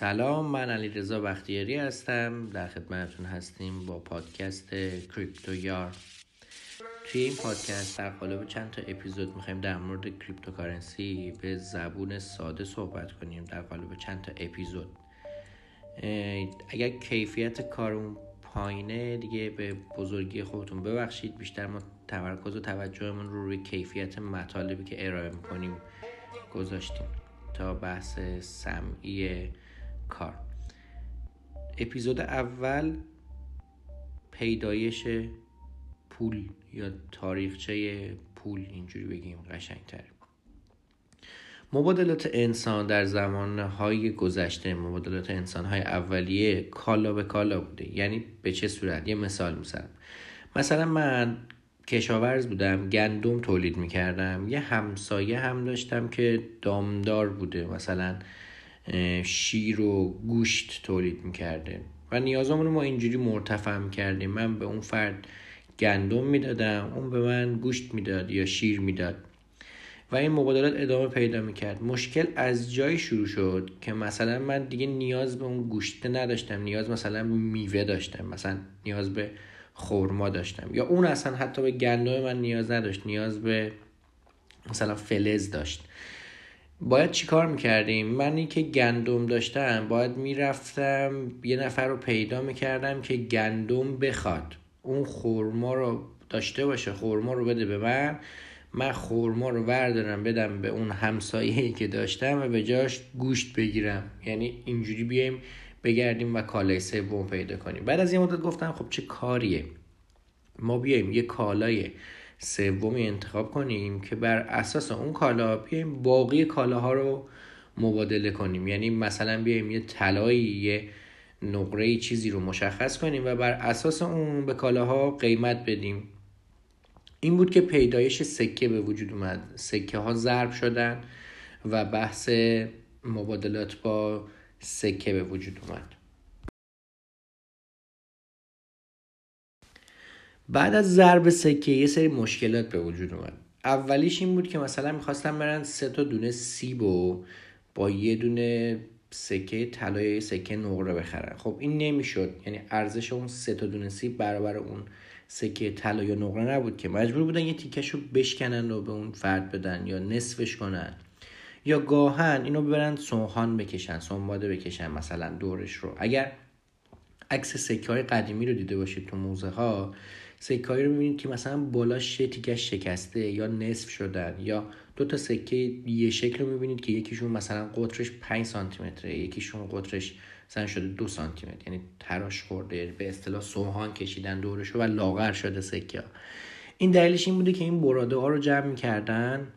سلام من علی رضا بختیاری هستم. در خدمتتون هستیم با پادکست کریپتو یار توی این پادکست در قالب چند تا اپیزود می‌خوایم در مورد cryptocurrency به زبون ساده صحبت کنیم. در قالب چند تا اپیزود. اگر کیفیت کارمون پایینه دیگه به بزرگی خودتون ببخشید. بیشتر ما تمرکز و توجهمون رو روی کیفیت مطالبی که ارائه می‌کنیم گذاشتیم تا بحث سمعی کار. اپیزود اول پیدایش پول یا تاریخچه پول اینجوری بگیم قشنگتر مبادلات انسان در زمانهای گذشته مبادلات انسانهای اولیه کالا به کالا بوده. یعنی به چه صورت؟ یه مثال می‌زنم. مثلا من کشاورز بودم گندم تولید می‌کردم. یه همسایه هم داشتم که دامدار بوده. مثلا شیر و گوشت تولید می‌کرده. و نیازمون رو ما اینجوری مرتفع کردیم. من به اون فرد گندم می‌دادم اون به من گوشت می‌داد یا شیر می‌داد. و این مبادلات ادامه پیدا می‌کرد. مشکل از جایی شروع شد که مثلا من دیگه نیاز به اون گوشت نداشتم. نیاز مثلا میوه داشتم. مثلا نیاز به خورما داشتم. یا اون اصلا حتی به گندم من نیاز نداشت. نیاز به مثلا فلز داشت. باید چیکار می‌کردیم؟ منی که گندم داشتم باید می‌رفتم یه نفر رو پیدا می‌کردم که گندم بخواد. اون خورما رو داشته باشه خورما رو بده به من من خورما رو بردارم بدم به اون همسایه که داشتم و به جاش گوشت بگیرم. یعنی اینجوری بیایم بگردیم و کالای سوم پیدا کنیم. بعد از یه مدت گفتم خب چه کاریه؟ ما بیایم یه کالای سومی انتخاب کنیم که بر اساس اون کالا بیایم باقی کالاها رو مبادله کنیم. یعنی مثلا بیایم یه طلایی یه نقره چیزی رو مشخص کنیم و بر اساس اون به کالاها قیمت بدیم. این بود که پیدایش سکه به وجود اومد. سکه ها ضرب شدن و بحث مبادلات با سکه به وجود اومد. بعد از ضرب سکه یه سری مشکلات به وجود اومد. اولیش این بود که مثلا می‌خواستم برن سه تا دونه سیب و با یه دونه سکه طلای سکه نقره بخرن. خب این نمی‌شد. یعنی ارزش اون سه تا دونه سیب برابر اون سکه طلا یا نقره نبود که. مجبور بودن یه تیکش رو بشکنن و به اون فرد بدن یا نصفش کنن. یا گاهن اینو ببرن سوهان بکشن سنباده بکشن مثلا دورش رو. اگر عکس سکه های قدیمی رو دیده باشید تو موزه ها سکه رو می‌بینید که مثلا بالاش تیکش شکسته یا نصف شدن یا دو تا سکه یه شکل رو می‌بینید که یکیشون مثلا قطرش 5 سانتی متره یکیشون قطرش مثلا شده دو سانتی متر یعنی تراش خورده به اصطلاح سوهان کشیدن دورش و لاغر شده سکه این دلیلش این بوده که این براده ها رو جمع می‌کردن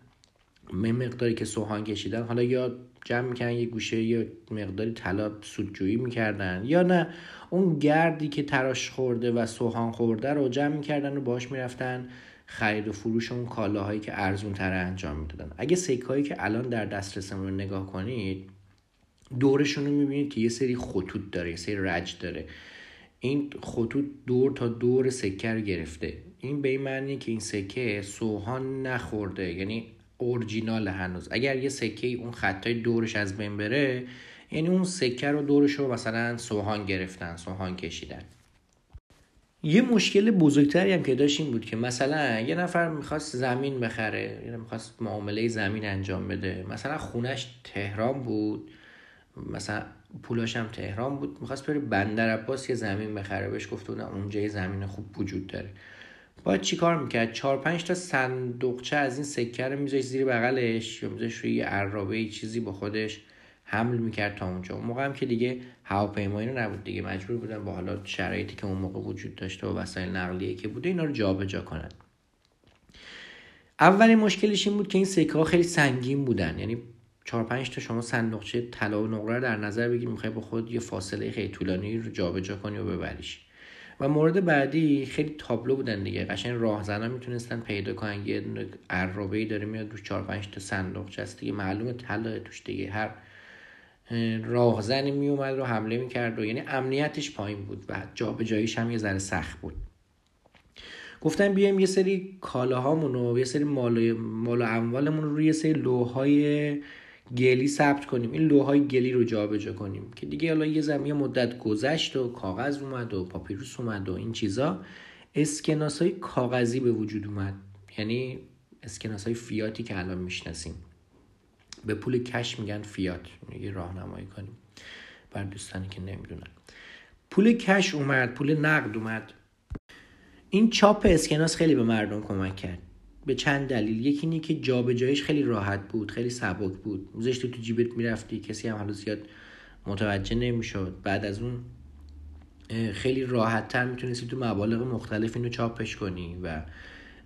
مقداری که سوهان کشیدن حالا یا جمع می‌کردن یه گوشه یه مقداری طلا سودجویی می‌کردن یا نه اون گردی که تراش خورده و سوهان خورده رو جمع می‌کردن و باش می‌رفتن خرید و فروش اون کالاهایی که ارزون تر انجام می‌دادن. اگه سکه که الان در دسترسمون رو نگاه کنید دورشون رو می‌بینید که یه سری خطوط داره یه سری رج داره. این خطوط دور تا دور سکه رو گرفته. این به این معنی که این سکه سوهان نخورده یعنی اورجینال هنوز. اگر یه سکه اون خطای دورش از بین بره یعنی اون سکه رو دورش رو مثلا سوهان گرفتن سوهان کشیدن. یه مشکل بزرگتری هم که داشت این بود که مثلا یه نفر می‌خواست زمین بخره یه می‌خواست معامله زمین انجام بده. مثلا خونش تهران بود مثلا پولاش هم تهران بود. می‌خواست بره بندر عباس یه زمین بخره. بهش گفت نه اونجا یه زمین خوب وجود داره. باید چیکار می‌کرد؟ چهار پنج تا صندوقچه از این سکه رو میذاشت زیر بغلش یا میذاشت روی عرابه چیزی با خودش حمل می‌کرد تا اونجا. اون موقع هم که دیگه هواپیمایی رو نبود دیگه. مجبور بودن با حالا شرایطی که اون موقع وجود داشته و وسایل نقلیه که بوده اینا رو جابجا کنن. اولین مشکلش این بود که این سکه ها خیلی سنگین بودن. یعنی چهار پنج تا شما صندوقچه طلا و نقره در نظر بگیر می‌خوای با خود یه فاصله خیلی طولانی رو جابجا کنی و ببریش. و مورد بعدی خیلی تابلو بودن دیگه. قشنگ راهزنا می‌تونستن پیدا کنن. یه عرابه داره میاد روش چهار پنج تا صندوق دیگه معلومه طلا توش دیگه. هر راهزنی میومد رو حمله می‌کرد و یعنی امنیتش پایین بود و جابجاییش هم یه ذره سخت بود. گفتم بیایم یه سری کالاهامون و یه سری مال مال و اموالمون رو یه سری لوهای گلی ثبت کنیم. این لوهای گلی رو جابجا کنیم که دیگه حالا یه زمین مدت گذشت و کاغذ اومد و پاپیروس اومد و این چیزا. اسکناس های کاغذی به وجود اومد. یعنی اسکناس های فیاتی که الان می‌شناسیم. به پول کش میگن فیات. یه راهنمایی کنیم. بر دوستانی که نمی‌دونن. پول کش اومد پول نقد اومد. این چاپ اسکناس خیلی به مردم کمک کرد. به چند دلیل. یکی اینه که جابجاییش خیلی راحت بود خیلی سبک بود. میذاشتی تو جیبت می‌رفتی کسی هم حالا زیاد متوجه نمی‌شد. بعد از اون خیلی راحت تر می‌تونستی تو مبالغ مختلف اینو چاپش کنی و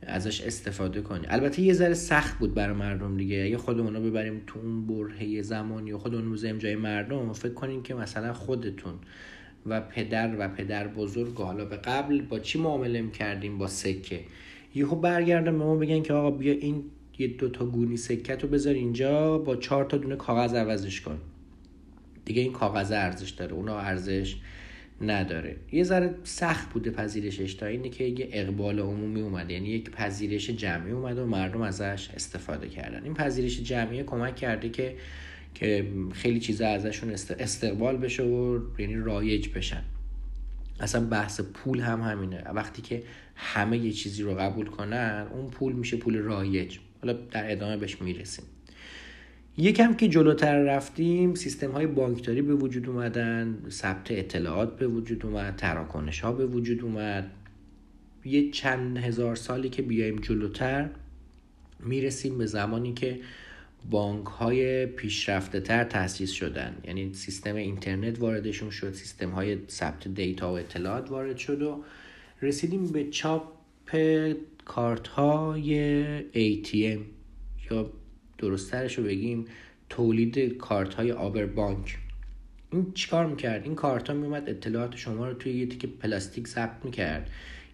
ازش استفاده کنی. البته یه ذره سخت بود برای مردم دیگه. اگه خودمون رو ببریم تو اون برهه زمانی و خودمون بزنیم جای مردم فکر کنیم که مثلا خودتون و پدر و پدر بزرگ حالا به قبل با چی معامله می‌کردیم با سکه؟ یهو برگردم به ما بگن که آقا بیا این یه دو تا گونی سکت رو بذار اینجا با چهار تا دونه کاغذ عوضش کن. دیگه این کاغذ ارزش داره اونا ارزش نداره. یه ذره سخت بوده پذیرشش تا اینه که یه اقبال عمومی اومده. یعنی یک پذیرش جمعی اومده و مردم ازش استفاده کردن. این پذیرش جمعی کمک کرده که که خیلی چیزا ازشون استقبال بشه و یعنی رایج بشن. اصلا بحث پول هم همینه. وقتی که همه یه چیزی رو قبول کنن اون پول میشه پول رایج. حالا در ادامه بهش می‌رسیم. یکم که جلوتر رفتیم سیستم های بانکداری به وجود اومدن ثبت اطلاعات به وجود اومد تراکنش ها به وجود اومد. یه چند هزار سالی که بیایم جلوتر می‌رسیم به زمانی که بانک های پیشرفته تر تاسیس شدن. یعنی سیستم اینترنت واردشون شد سیستم های ثبت دیتا و اطلاعات وارد شد و رسیدیم به چاپ کارت های ATM یا درسترش رو بگیم تولید کارت های آبر بانک. این چیکار می‌کرد؟ این کارت ها میومد اطلاعات شما رو توی یه تیک پلاستیک ضبط می‌کرد.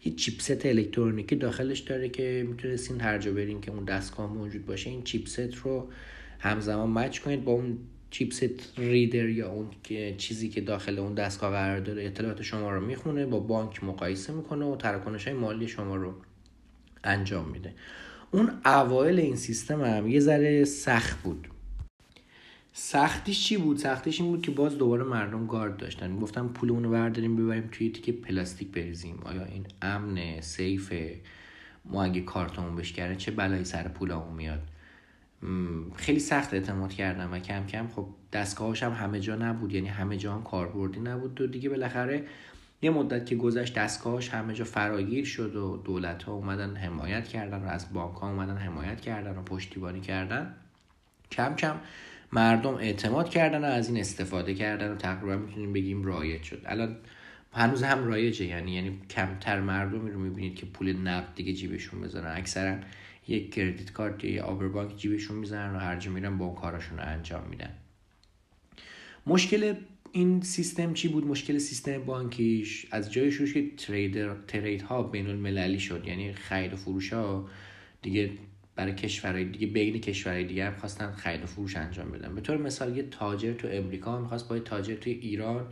یه چیپست الکترونیکی داخلش داره که می‌تونستین هر جا برین که اون دستگاه موجود باشه این چیپست رو همزمان مچ کنید با اون چیپست ریدر یا اون که چیزی که داخل اون دستگاه قرار داره اطلاعات شما رو می‌خونه با بانک مقایسه می‌کنه و تراکنش های مالی شما رو انجام میده. اون اوایل این سیستم هم یه ذره سخت بود. سختیش چی بود؟ سختیش این بود که باز دوباره مردم گارد داشتن. گفتم پولمون رو برداریم ببریم توی تیکه پلاستیک بریزیم. آیا این امنه؟ سیفه؟ ما اگه کارتمون بشکنه چه بلایی سر پولمون میاد؟ خیلی سخت اعتماد کردم و کم کم خب دستگاهاش هم همه جا نبود. یعنی همه جا هم کاربردی نبود و دیگه بالاخره یه مدت که گذشت دستگاهاش همه جا فراگیر شد و دولت ها اومدن حمایت کردن و از بانک ها اومدن حمایت کردن و پشتیبانی کردن. کم کم مردم اعتماد کردن و از این استفاده کردن و تقریبا می‌تونیم بگیم رایج شد. الان هنوز هم رایجه یعنی یعنی کمتر مردمی رو می‌بینید که پول نقد دیگه جیبشون بزنن. اکثرا یک کردیت کارت یا یه آبر بانک جیبشون می‌زنن و هر جا میرن با کاراشون رو انجام میدن. مشکل این سیستم چی بود؟ مشکل سیستم بانکیش از جای شروع که تریدر ترید ها بین المللی شد. یعنی خرید و فروش ها دیگه برای کشورهای دیگه بین کشورهای دیگه هم خواستن خرید و فروش انجام بدن. به طور مثال یه تاجر تو امریکا می‌خواست با یه تاجر توی ایران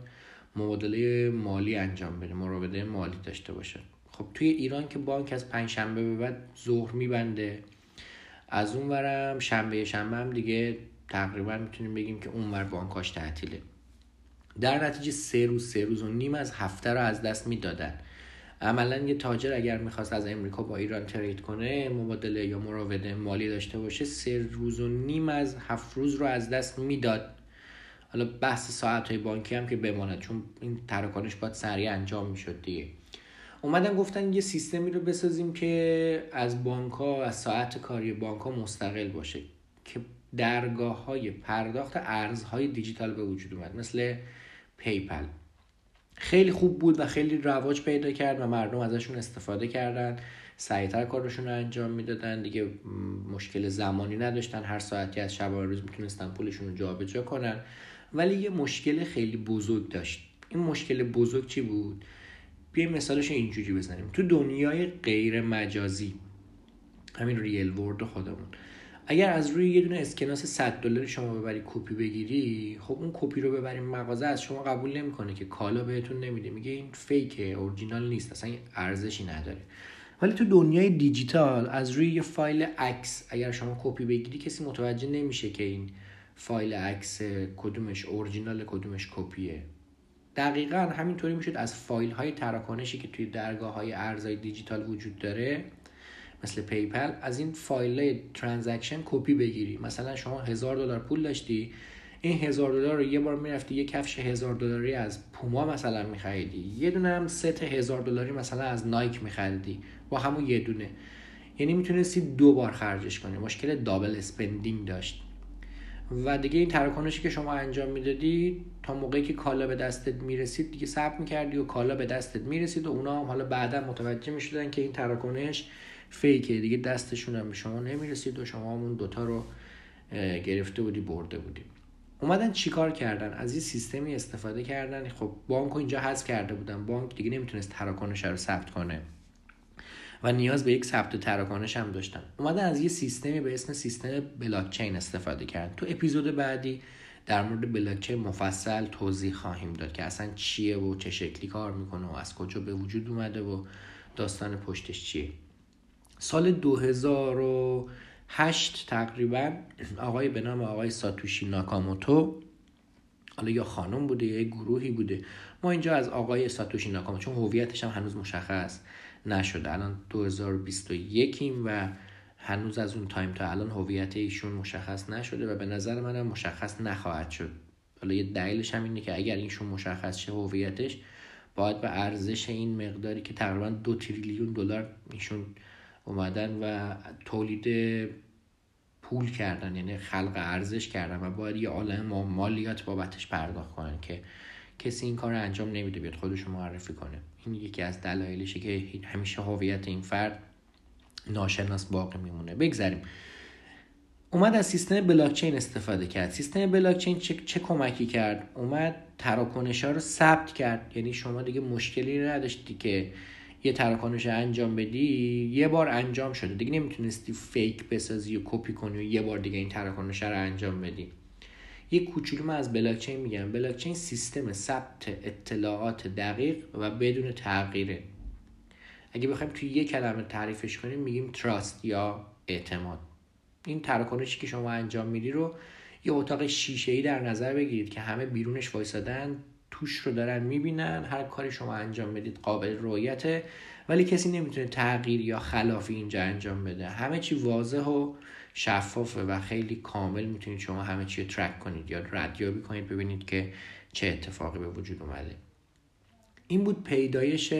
مبادله مالی انجام بده مراوده مالی داشته باشه. خب توی ایران که بانک از پنجشنبه به بعد ظهر میبنده از اون ورم شنبه شنبه هم دیگه تقریبا می‌تونیم بگیم که اونور بانکاش تعطیله. در نتیجه سه روز سه روز و نیم از هفته رو از دست می‌دادن. عملا یه تاجر اگر می‌خواست از امریکا با ایران ترید کنه مبادله یا مراوده مالی داشته باشه سه روز و نیم از هفت روز رو از دست می‌داد. حالا بحث ساعت های بانکی هم که بماند چون این تراکنش باید سریع انجام می‌شد دیگه. اومدن گفتن یه سیستمی رو بسازیم که از بانک ها از ساعت کاری بانک ها مستقل باشه که درگاه های پرداخت ارزهای دیجیتال به وجود اومد مثل پیپل. خیلی خوب بود و خیلی رواج پیدا کرد و مردم ازشون استفاده کردن. سریعتر کارشون رو انجام می‌دادن. دیگه مشکل زمانی نداشتن. هر ساعتی از شب و روز می‌تونستن پولشون رو جابجا کنن. ولی یه مشکل خیلی بزرگ داشت. این مشکل بزرگ چی بود؟ بیایم مثالش اینجوری بزنیم. تو دنیای غیر مجازی همین real world خودمون. اگر از روی یه دونه اسکناس 100 دلار شما ببری کپی بگیری خب اون کپی رو ببریم مغازه از شما قبول نمی‌کنه که کالا بهتون نمیده. میگه این fake ه original نیست اصلا ارزشی نداره. ولی تو دنیای دیجیتال از روی یه فایل عکس اگر شما کپی بگیری کسی متوجه نمیشه که این فایل عکس کدومش اورجینال کدومش کپیه. دقیقا همینطوری می‌شد از فایل های تراکنشی که توی درگاه های ارزهای دیجیتال وجود داره. مثل PayPal از این فایل transaction کپی بگیری. مثلا شما هزار دلار پول داشتی این هزار دلار رو یه بار می‌رفتی یه کفش هزار دلاری از Puma مثلا میخریدی. یه دونه هم ست هزار دلاری مثلا از Nike میخریدی. با همون یه دونه. یعنی می‌تونستی دو بار خرجش کنی. مشکل double spending داشت. و دیگه این تراکنشی که شما انجام می‌دادی تا موقعی که کالا به دستت می‌رسید دیگه ثبت می‌کردی و کالا به دستت می‌رسید و اونا هم حالا بعدا متوجه می‌شدن که این تراکنش فیکه. دیگه دستشون هم به شما نمی‌رسید و شما همون دوتا رو گرفته بودی برده بودی. اومدن چیکار کردن؟ از این سیستمی استفاده کردن. خب بانک اینجا حذف کرده بودن. بانک دیگه نمی‌تونست تراکنش رو ثبت کنه و نیاز به یک ثبت تراکنش هم داشتن. اومدن از یه سیستمی به اسم سیستم بلاکچین استفاده کردن. تو اپیزود بعدی در مورد بلاکچین مفصل توضیح خواهیم داد که اصلا چیه و چه شکلی کار می‌کنه و از کجا به وجود اومده و داستان پشتش چیه. سال 2008 تقریبا آقای به نام آقای ساتوشی ناکاموتو حالا یا خانم بوده یا گروهی بوده. ما اینجا از آقای ساتوشی ناکاموتو چون هویتش هم هنوز مشخص نشده. الان 2021 و هنوز از اون تایم تا الان هویت ایشون مشخص نشده و به نظر منم مشخص نخواهد شد. حالا یه دلیلش هم اینه که اگر اینشون مشخص شه هویتش باید به ارزش این مقداری که تقریبا دو تریلیون دلار ایشون اومدن و تولید پول کردن یعنی خلق ارزش کردن و باید یه عالم مالیات بابتش پرداخت کنن که کسی این کار رو انجام نمیده بیاد خودش معرفی کنه. این یکی از دلایلشه که همیشه هویت این فرد ناشناس باقی میمونه. بگذاریم اومد از سیستم بلاکچین استفاده کرد. سیستم بلاکچین چه, چه کمکی کرد؟ اومد تراکنش ها رو ثبت کرد. یعنی شما دیگه مشکلی نداشتی که یه تراکنش انجام بدی یه بار انجام شده. دیگه نمی‌تونستی fake بسازی و کپی کنی و یه بار دیگه این تراکنش رو انجام بدی. یه کوچولو من از بلاکچین میگم. بلاکچین سیستم ثبت اطلاعات دقیق و بدون تغییره. اگه بخوایم توی یه کلمه تعریفش کنیم میگیم trust یا اعتماد. این تراکنشی که شما انجام میدی رو یه اتاق شیشه ای در نظر بگیرید که همه بیرونش وایسادن. توش رو دارن می‌بینن هر کاری شما انجام بدید قابل رویته ولی کسی نمی‌تونه تغییر یا خلافی اینجا انجام بده. همه چی واضح و شفافه و خیلی کامل می‌تونید شما همه چی رو track کنید یا ردیابی کنید ببینید که چه اتفاقی به وجود اومده. این بود پیدایش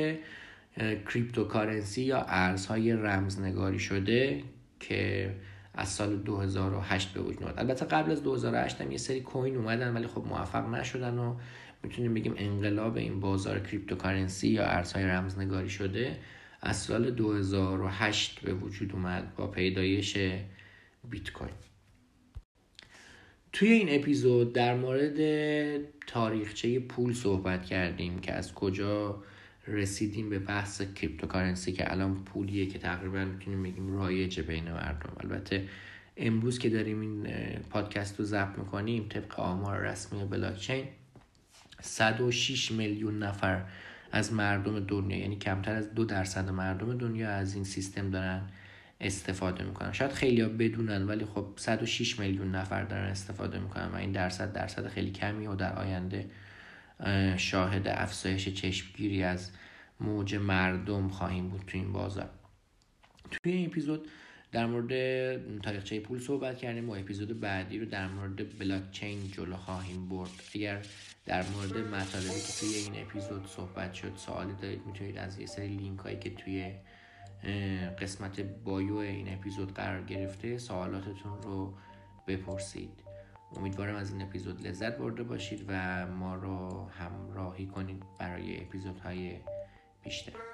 cryptocurrency یا ارزهای رمزنگاری شده که از سال 2008 به وجود اومد. البته قبل از 2008 هم یه سری coin اومدن ولی خب موفق نشدن و می‌تونیم بگیم انقلاب این بازار cryptocurrency یا ارزهای رمزنگاری شده از سال 2008 به وجود اومد با پیدایش بیت کوین توی این اپیزود در مورد تاریخچه پول صحبت کردیم که از کجا رسیدیم به بحث cryptocurrency که الان پولیه که تقریبا می‌تونیم بگیم رایج بین مردم. البته امروز که داریم این پادکست رو ضبط می‌کنیم طبق آمار رسمی بلاکچین 106 میلیون نفر از مردم دنیا یعنی کمتر از دو درصد مردم دنیا از این سیستم دارن استفاده می‌کنن. شاید خیلی ها بدونن ولی خب 106 میلیون نفر دارن استفاده می‌کنن و این درصد درصد خیلی کمی و در آینده شاهد افزایش چشمگیری از موج مردم خواهیم بود تو این بازار. توی این اپیزود در مورد تاریخچه پول صحبت کردیم و اپیزود بعدی رو در مورد بلاک چین جلو خواهیم برد. اگر در مورد مطالبی که توی این اپیزود صحبت شد سوالی دارید می‌تونید از یه سری لینک هایی که توی قسمت بایو این اپیزود قرار گرفته سوالاتتون رو بپرسید. امیدوارم از این اپیزود لذت برده باشید و ما رو همراهی کنید برای اپیزودهای بیشتر.